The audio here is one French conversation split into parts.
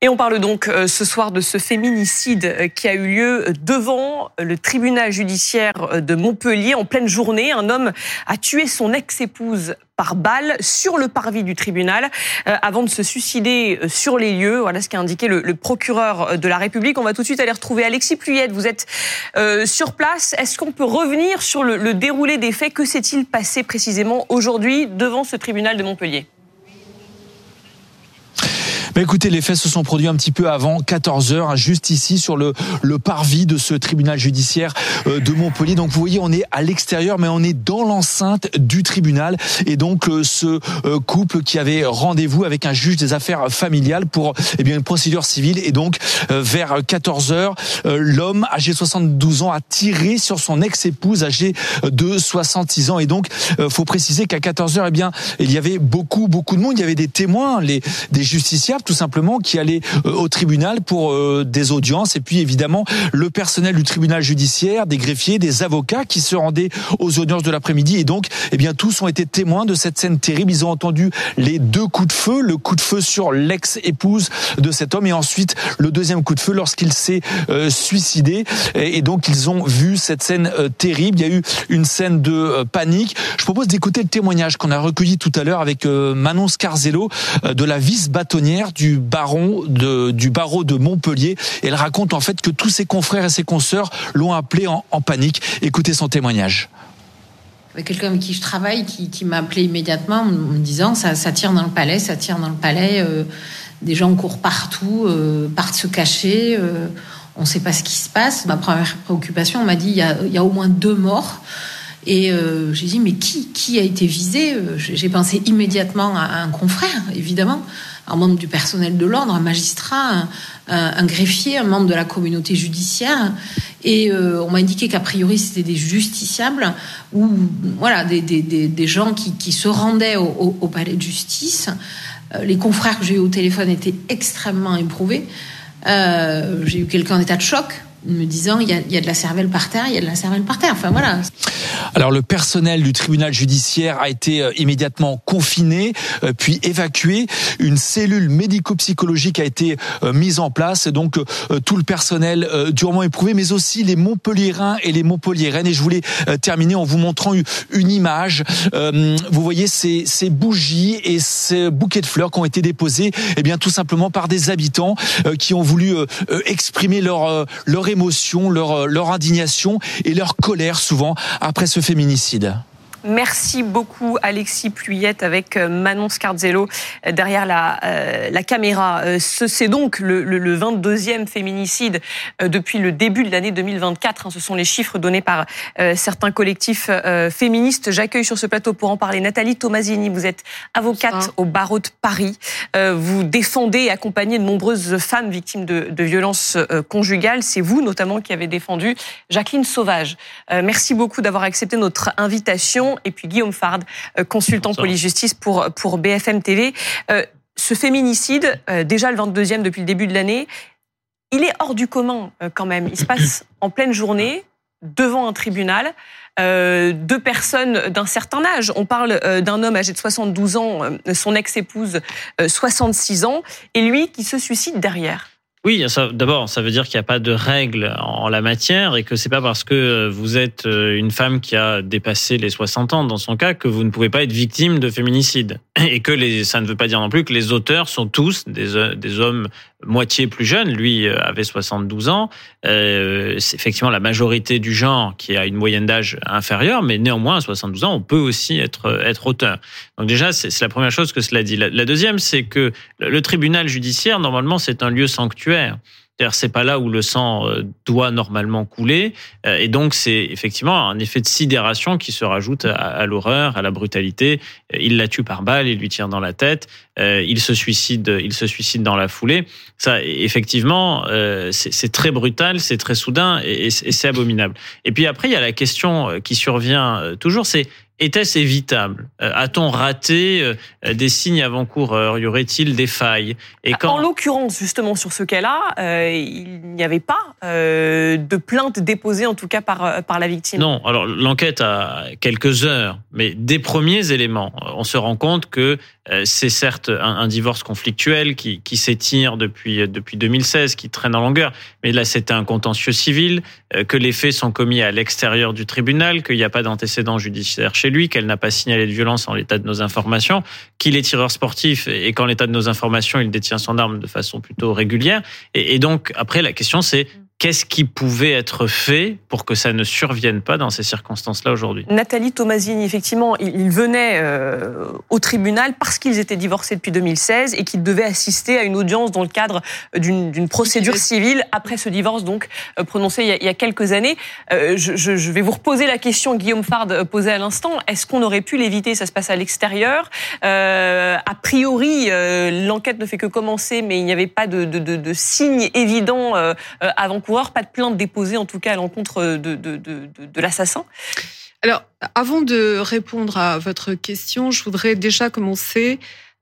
Et on parle donc euh, ce soir de ce féminicide euh, qui a eu lieu devant le tribunal judiciaire euh, de Montpellier en pleine journée. Un homme a tué son ex-épouse par balle sur le parvis du tribunal avant de se suicider sur les lieux. Voilà ce qu'a indiqué le, procureur de la République. On va tout de suite aller retrouver Alexis Pluyette. Vous êtes sur place. Est-ce qu'on peut revenir sur le déroulé des faits? Que s'est-il passé précisément aujourd'hui devant ce tribunal de Montpellier? Bah, écoutez, les faits se sont produits un petit peu avant 14 heures, hein, juste ici sur le, le parvis de ce tribunal judiciaire euh, de Montpellier. Donc vous voyez, on est à l'extérieur, mais on est dans l'enceinte du tribunal. Et donc euh, ce euh, couple qui avait rendez-vous avec un juge des affaires familiales pour eh bien une procédure civile. Et donc vers 14 heures, l'homme âgé de 72 ans a tiré sur son ex-épouse âgée de 66 ans. Et donc faut préciser qu'à 14 heures, eh bien il y avait beaucoup beaucoup de monde. Il y avait des témoins, les des justiciables tout simplement qui allait euh, au tribunal pour euh, des audiences et puis évidemment le personnel du tribunal judiciaire, des greffiers, des avocats qui se rendaient aux audiences de l'après-midi et donc eh bien tous ont été témoins de cette scène terrible. Ils ont entendu les deux coups de feu, le coup de feu sur l'ex-épouse de cet homme et ensuite le deuxième coup de feu lorsqu'il s'est euh, suicidé et donc ils ont vu cette scène terrible. Il y a eu une scène de panique. Je propose d'écouter le témoignage qu'on a recueilli tout à l'heure avec Manon Scarzello de la vice bâtonnière du baron de, du barreau de Montpellier. elle raconte en fait que tous ses confrères et ses consoeurs l'ont appelé en, panique. Écoutez son témoignage quelqu'un avec qui je travaille qui, m'a appelé immédiatement en me disant ça, tire dans le palais, ça tire dans le palais, euh, des gens courent partout, euh, partent se cacher, euh, on ne sait pas ce qui se passe. Ma première préoccupation, on m'a dit il y, a, il y a au moins deux morts. Et j'ai dit mais qui, qui a été visé? J'ai pensé immédiatement à un confrère, évidemment un membre du personnel de l'ordre, un magistrat, un, greffier, un membre de la communauté judiciaire. Et euh, on m'a indiqué qu'a priori c'était des justiciables ou voilà des, des, des, gens qui, qui, se rendaient au, palais de justice. Euh, les confrères que j'ai eu au téléphone étaient extrêmement éprouvés. Euh, j'ai eu quelqu'un en état de choc me disant il y, a, de la cervelle par terre, il y a de la cervelle par terre. Enfin voilà. Alors le personnel du tribunal judiciaire a été euh, immédiatement confiné, euh, puis évacué. Une cellule médico-psychologique a été euh, mise en place, et donc tout le personnel durement éprouvé, mais aussi les Montpelliérains et les Montpelliéraines. Et je voulais terminer en vous montrant une image. Vous voyez ces, bougies et ces bouquets de fleurs qui ont été déposés, eh bien tout simplement par des habitants qui ont voulu exprimer leur leur émotion, leur leur indignation et leur colère souvent après ce féminicide. Merci beaucoup Alexis Pluyette avec euh, Manon Scarzello euh, derrière la, euh, la caméra. C'est donc le, le, 22e féminicide depuis le début de l'année 2024. Hein. Ce sont les chiffres donnés par certains collectifs féministes. J'accueille sur ce plateau pour en parler Nathalie Tomasini. Vous êtes avocate au barreau de Paris. Vous défendez et accompagnez de nombreuses femmes victimes de, de violences conjugales. C'est vous notamment qui avez défendu Jacqueline Sauvage. Merci beaucoup d'avoir accepté notre invitation et puis Guillaume Fard, euh, consultant police-justice pour, pour BFM TV. Euh, ce féminicide, euh, déjà le 22e depuis le début de l'année, il est hors du commun quand même. Il se passe en pleine journée, devant un tribunal. deux personnes d'un certain âge. On parle d'un homme âgé de 72 ans, son ex-épouse 66 ans, et lui qui se suicide derrière. Oui, d'abord, ça veut dire qu'il n'y a pas de règles en la matière et que c'est pas parce que vous êtes euh, une femme qui a dépassé les 60 ans, dans son cas, que vous ne pouvez pas être victime de féminicide. Et que les, ça ne veut pas dire non plus que les auteurs sont tous des, euh, des hommes moitié plus jeunes. Lui euh, avait 72 ans. Euh, c'est effectivement la majorité du genre qui a une moyenne d'âge inférieure, mais néanmoins, à 72 ans, on peut aussi être, être auteur. Donc déjà, c'est la première chose que cela dit. La deuxième, c'est que le tribunal judiciaire, normalement, c'est un lieu sanctuaire. C'est-à-dire, c'est pas là où le sang euh, doit normalement couler, euh, et donc c'est effectivement un effet de sidération qui se rajoute à, l'horreur, à la brutalité. Euh, il la tue par balle, il lui tire dans la tête, il se suicide, il se suicide dans la foulée. Ça, effectivement, c'est très brutal, c'est très soudain et c'est abominable. Et puis après, il y a la question qui survient toujours, c'est était-ce évitable? Euh, A-t-on raté euh, des signes avant-coureurs? Y aurait-il des failles? Et quand... En l'occurrence, justement, sur ce cas-là, euh, il n'y avait pas de plainte déposée, en tout cas par, par la victime. Non, alors l'enquête a quelques heures, mais des premiers éléments, on se rend compte que c'est certes un, divorce conflictuel qui, qui s'étire depuis, depuis 2016, qui traîne en longueur, mais là c'était un contentieux civil, que les faits sont commis à l'extérieur du tribunal, qu'il n'y a pas d'antécédent judiciaire chez lui, qu'elle n'a pas signalé de violence en l'état de nos informations, qu'il est tireur sportif et qu'en l'état de nos informations, il détient son arme de façon plutôt régulière. Et, donc, après, la question, c'est Qu'est-ce qui pouvait être fait pour que ça ne survienne pas dans ces circonstances-là aujourd'hui? Nathalie Tomasini, effectivement, il venait euh, au tribunal parce qu'ils étaient divorcés depuis 2016 et qu'ils devaient assister à une audience dans le cadre d'une procédure civile après ce divorce donc euh, prononcé il y a, quelques années. Euh, je, je, vais vous reposer la question Guillaume Fard posait à l'instant. Est-ce qu'on aurait pu l'éviter? Ça se passe à l'extérieur. a priori, l'enquête ne fait que commencer, mais il n'y avait pas de, de, de, de signe évident avant pas de plainte déposée en tout cas à l'encontre de, de, de, l'assassin Alors, avant de répondre à votre question, je voudrais déjà commencer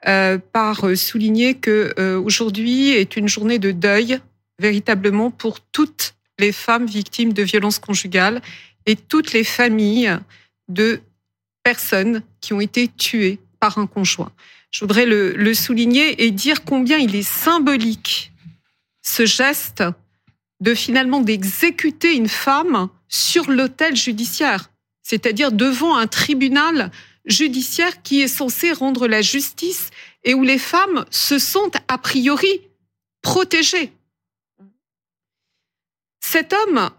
euh, par souligner que euh, aujourd'hui est une journée de deuil véritablement pour toutes les femmes victimes de violences conjugales et toutes les familles de personnes qui ont été tuées par un conjoint. Je voudrais le souligner et dire combien il est symbolique ce geste de finalement d'exécuter une femme sur l'autel judiciaire, c'est-à-dire devant un tribunal judiciaire qui est censé rendre la justice et où les femmes se sentent a priori protégées. Cet homme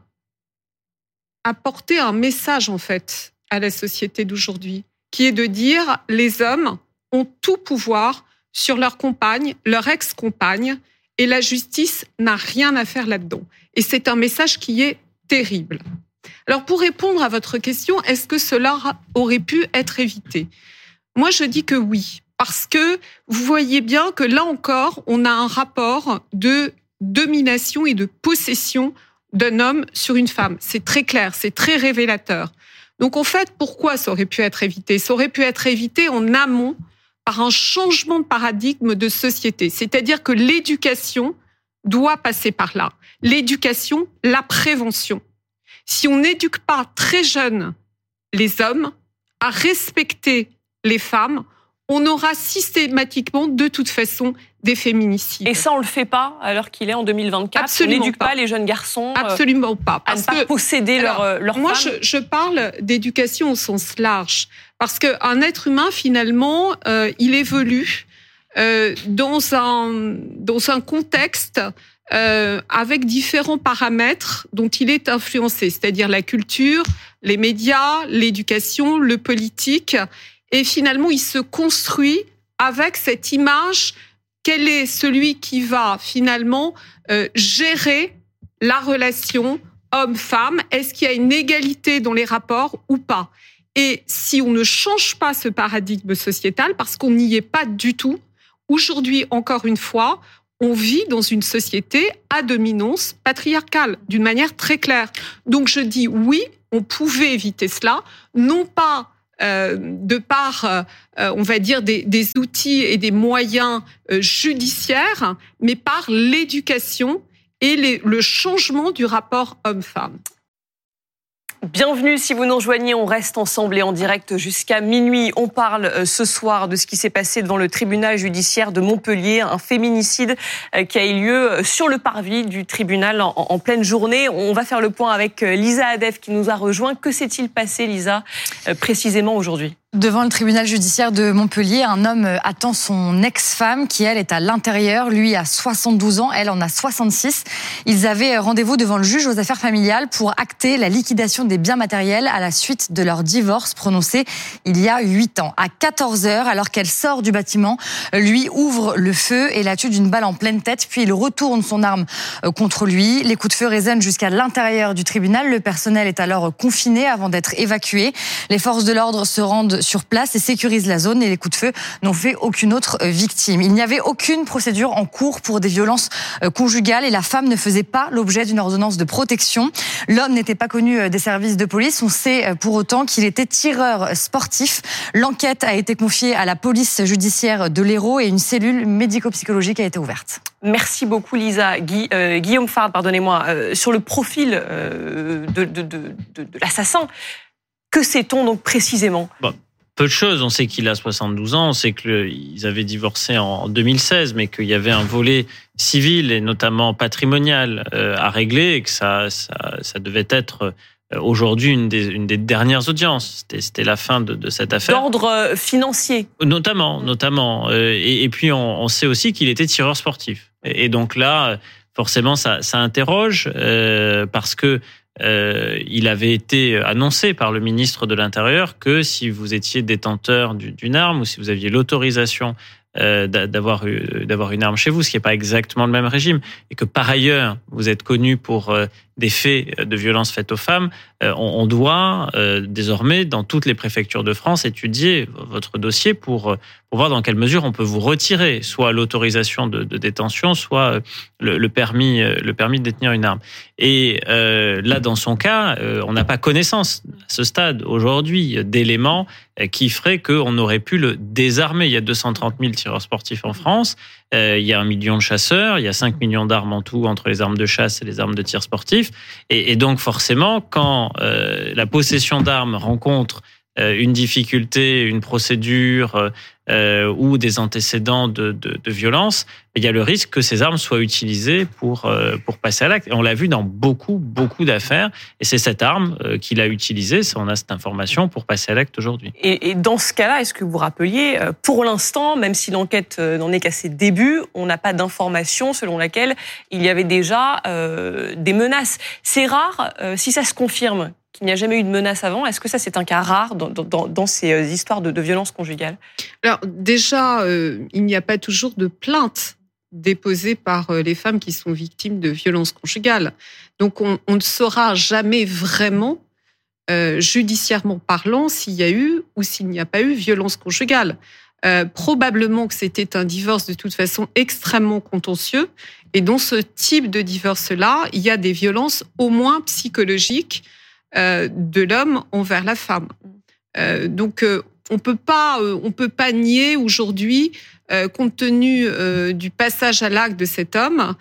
a porté un message en fait à la société d'aujourd'hui, qui est de dire les hommes ont tout pouvoir sur leur compagne, leur ex-compagne, et la justice n'a rien à faire là-dedans. Et c'est un message qui est terrible. Alors pour répondre à votre question, est-ce que cela aurait pu être évité? Moi je dis que oui, parce que vous voyez bien que là encore, on a un rapport de domination et de possession d'un homme sur une femme. C'est très clair, c'est très révélateur. Donc en fait, pourquoi ça aurait pu être évité? Ça aurait pu être évité en amont par un changement de paradigme de société. C'est-à-dire que l'éducation doit passer par là. L'éducation, la prévention. Si on n'éduque pas très jeunes les hommes à respecter les femmes, on aura systématiquement, de toute façon, des féminicides. Et ça, on le fait pas alors qu'il est en 2024 Absolument On n'éduque pas. les jeunes garçons euh, Absolument pas. Parce à ne pas posséder leur, euh, leur Moi, je, je, parle d'éducation au sens large. Parce qu'un être humain, finalement, euh, il évolue euh, dans, un, dans un contexte euh, avec différents paramètres dont il est influencé, c'est-à-dire la culture, les médias, l'éducation, le politique. Et finalement, il se construit avec cette image quel est celui qui va finalement gérer la relation homme-femme. Est-ce qu'il y a une égalité dans les rapports ou pas? Et si on ne change pas ce paradigme sociétal, parce qu'on n'y est pas du tout, aujourd'hui, encore une fois, on vit dans une société à dominance patriarcale, d'une manière très claire. Donc je dis oui, on pouvait éviter cela, non pas euh, de par, euh, on va dire, des, outils et des moyens euh, judiciaires, mais par l'éducation et le changement du rapport homme-femme. Bienvenue si vous nous rejoignez, on reste ensemble et en direct jusqu'à minuit. On parle euh, ce soir de ce qui s'est passé devant le tribunal judiciaire de Montpellier, un féminicide euh, qui a eu lieu euh, sur le parvis du tribunal en, pleine journée. On va faire le point avec Lisa Adef qui nous a rejoint. Que s'est-il passé, Lisa, précisément aujourd'hui? Devant le tribunal judiciaire de Montpellier, un homme attend son ex-femme qui, elle, est à l'intérieur. Lui a 72 ans, elle en a 66. Ils avaient rendez-vous devant le juge aux affaires familiales pour acter la liquidation des biens matériels à la suite de leur divorce prononcé il y a 8 ans. À 14 heures, alors qu'elle sort du bâtiment, lui ouvre le feu et la tue d'une balle en pleine tête, puis il retourne son arme euh, contre lui. Les coups de feu résonnent jusqu'à l'intérieur du tribunal. Le personnel est alors confiné avant d'être évacué. Les forces de l'ordre se rendent sur place et sécurisent la zone et les coups de feu n'ont fait aucune autre victime. Il n'y avait aucune procédure en cours pour des violences conjugales et la femme ne faisait pas l'objet d'une ordonnance de protection. L'homme n'était pas connu des services de police. On sait pour autant qu'il était tireur sportif. L'enquête a été confiée à la police judiciaire de l'Hérault et une cellule médico-psychologique a été ouverte. Merci beaucoup Lisa. Euh, Guillaume Fard, pardonnez-moi, euh, sur le profil euh, de, l'assassin, que sait-on donc précisément? Peu de choses. On sait qu'il a 72 ans, on sait qu'ils avaient divorcé en 2016, mais qu'il y avait un volet civil et notamment patrimonial à régler et que ça, ça devait être euh, aujourd'hui une des, une des dernières audiences. C'était la fin de, de cette affaire. D'ordre euh, financier. Notamment, notamment. Euh, et, et puis on, on, sait aussi qu'il était tireur sportif. Et, donc là, forcément, ça, ça interroge parce que euh, il avait été annoncé par le ministre de l'Intérieur que si vous étiez détenteur d'une arme ou si vous aviez l'autorisation euh, d'avoir d'avoir une arme chez vous, ce qui n'est pas exactement le même régime, et que par ailleurs vous êtes connu pour euh, des faits de violence faites aux femmes, euh, on, doit désormais dans toutes les préfectures de France étudier votre dossier pour pour voir dans quelle mesure on peut vous retirer soit l'autorisation de, de, détention, soit le, le, permis le permis de détenir une arme. Et là, dans son cas, on n'a pas connaissance à ce stade aujourd'hui d'éléments qui feraient qu'on aurait pu le désarmer. Il y a 230 000 tireurs sportifs en France. Euh, il y a un million de chasseurs. Il y a 5 millions d'armes en tout entre les armes de chasse et les armes de tir sportif. Et, et donc forcément, quand euh, la possession d'armes rencontre euh, une difficulté, une procédure euh, ou des antécédents de, de, violence, il y a le risque que ces armes soient utilisées pour euh, pour passer à l'acte. Et on l'a vu dans beaucoup beaucoup d'affaires. Et c'est cette arme euh, qu'il a utilisée. On a cette information pour passer à l'acte aujourd'hui. Et, et, dans ce cas-là, est-ce que vous rappeliez, pour l'instant, même si l'enquête n'en est qu'à ses débuts, on n'a pas d'information selon laquelle il y avait déjà des menaces. C'est rare si ça se confirme qu'il n'y a jamais eu de menace avant. Est-ce que ça, c'est un cas rare dans, ces euh, histoires de, de violence conjugale Alors déjà, euh, il n'y a pas toujours de plainte déposée par euh, les femmes qui sont victimes de violences conjugales. Donc on, ne saura jamais vraiment, judiciairement parlant, s'il y a eu ou s'il n'y a pas eu violence conjugale. Probablement que c'était un divorce de toute façon extrêmement contentieux. Et dans ce type de divorce-là, il y a des violences au moins psychologiques de l'homme envers la femme. Euh, donc euh, on peut pas, on peut pas nier aujourd'hui, compte tenu du passage à l'acte de cet homme,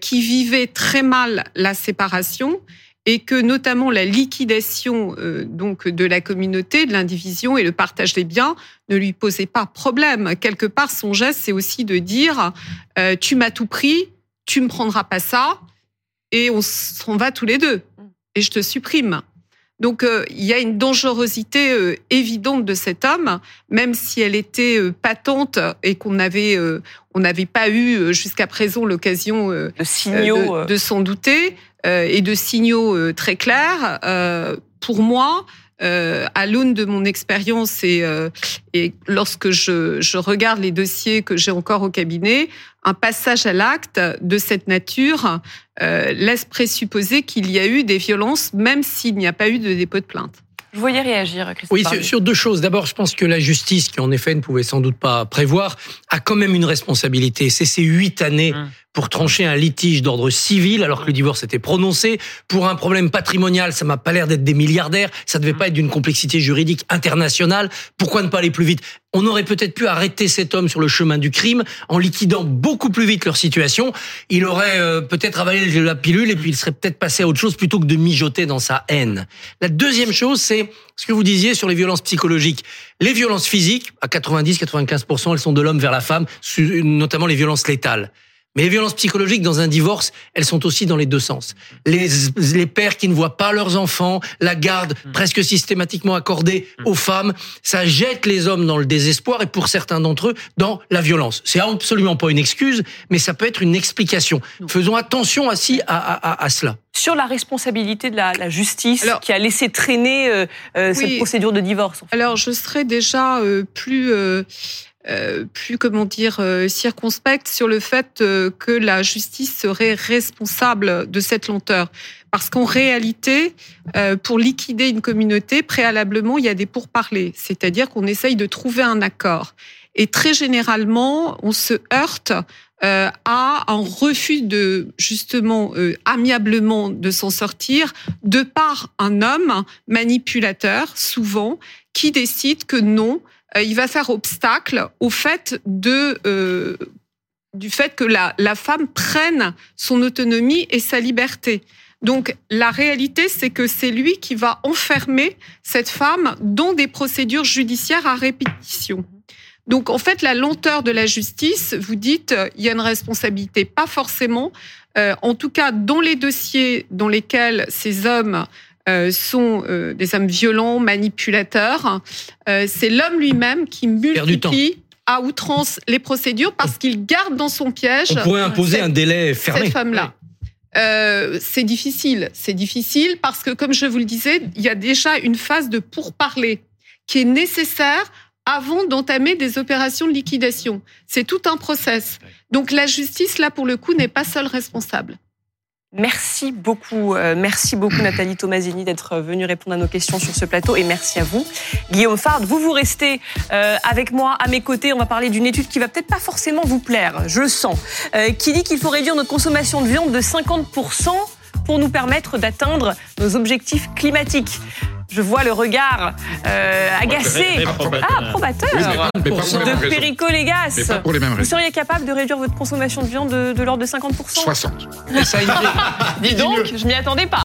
qui vivait très mal la séparation et que notamment la liquidation donc de la communauté, de l'indivision et le partage des biens ne lui posait pas problème. Quelque part, son geste, c'est aussi de dire tu m'as tout pris, tu me prendras pas ça, et on s'en va tous les deux et je te supprime. Donc euh, il y a une dangerosité euh, évidente de cet homme, même si elle était euh, patente et qu'on avait on n'avait pas eu jusqu'à présent l'occasion de, s'en douter et de signaux très clairs. pour moi, à l'aune de mon expérience et, et lorsque je, je, regarde les dossiers que j'ai encore au cabinet, un passage à l'acte de cette nature euh, laisse présupposer qu'il y a eu des violences, même s'il n'y a pas eu de dépôt de plainte. Je voyais réagir, Christophe. Oui, sur, sur, deux choses. D'abord, je pense que la justice, qui en effet ne pouvait sans doute pas prévoir, a quand même une responsabilité. C'est ces huit années hum pour trancher un litige d'ordre civil alors que le divorce était prononcé. Pour un problème patrimonial, ça m'a pas l'air d'être des milliardaires, ça devait pas être d'une complexité juridique internationale. Pourquoi ne pas aller plus vite? On aurait peut-être pu arrêter cet homme sur le chemin du crime en liquidant beaucoup plus vite leur situation. Il aurait euh, peut-être avalé la pilule et puis il serait peut-être passé à autre chose plutôt que de mijoter dans sa haine. La deuxième chose, c'est ce que vous disiez sur les violences psychologiques. Les violences physiques, à 90-95%, elles sont de l'homme vers la femme, notamment les violences létales. Mais les violences psychologiques dans un divorce, elles sont aussi dans les deux sens. Les, les pères qui ne voient pas leurs enfants, la garde mm. presque systématiquement accordée mm. aux femmes, ça jette les hommes dans le désespoir et pour certains d'entre eux dans la violence. C'est absolument pas une excuse, mais ça peut être une explication. Faisons attention aussi à, à, à, cela sur la responsabilité de la, la justice qui a laissé traîner euh, euh, cette procédure de divorce. Alors je serais déjà euh, plus euh, plus comment dire euh, circonspecte sur le fait euh, que la justice serait responsable de cette lenteur Parce qu'en réalité, euh, pour liquider une communauté, préalablement, il y a des pourparlers. C'est-à-dire qu'on essaye de trouver un accord. Et très généralement, on se heurte à un refus de justement amiablement de s'en sortir de par un homme manipulateur souvent qui décide que non, il va faire obstacle au fait de euh, du fait que la, la femme prenne son autonomie et sa liberté. Donc la réalité, c'est que c'est lui qui va enfermer cette femme dans des procédures judiciaires à répétition. Donc en fait, la lenteur de la justice, vous dites, euh, il y a une responsabilité, pas forcément. Euh, en tout cas, dans les dossiers dans lesquels ces hommes euh, sont euh, des hommes violents, manipulateurs, euh, c'est l'homme lui-même qui multiplie à outrance les procédures parce qu'il garde dans son piège On pourrait imposer cette- un délai fermé. cette femme-là. Euh, c'est difficile, c'est difficile parce que, comme je vous le disais, il y a déjà une phase de pourparler qui est nécessaire avant d'entamer des opérations de liquidation. C'est tout un process. Donc la justice, là, pour le coup, n'est pas seule responsable. Merci beaucoup, euh, merci beaucoup Nathalie Tomasini d'être venue répondre à nos questions sur ce plateau et merci à vous. Guillaume Fard, vous vous restez euh, avec moi à mes côtés. On va parler d'une étude qui va peut-être pas forcément vous plaire, je sens, euh, qui dit qu'il faut réduire notre consommation de viande de 50% pour nous permettre d'atteindre nos objectifs climatiques. Je vois le regard euh, agacé, ah probateur, Oui, mais pas, mais pas pour les mêmes de. Perico Légas. Mais pas pour les mêmes Vous raisons. seriez capable de réduire votre consommation de viande de, de l'ordre de 50% 60. Et ça Dis donc, je m'y attendais pas.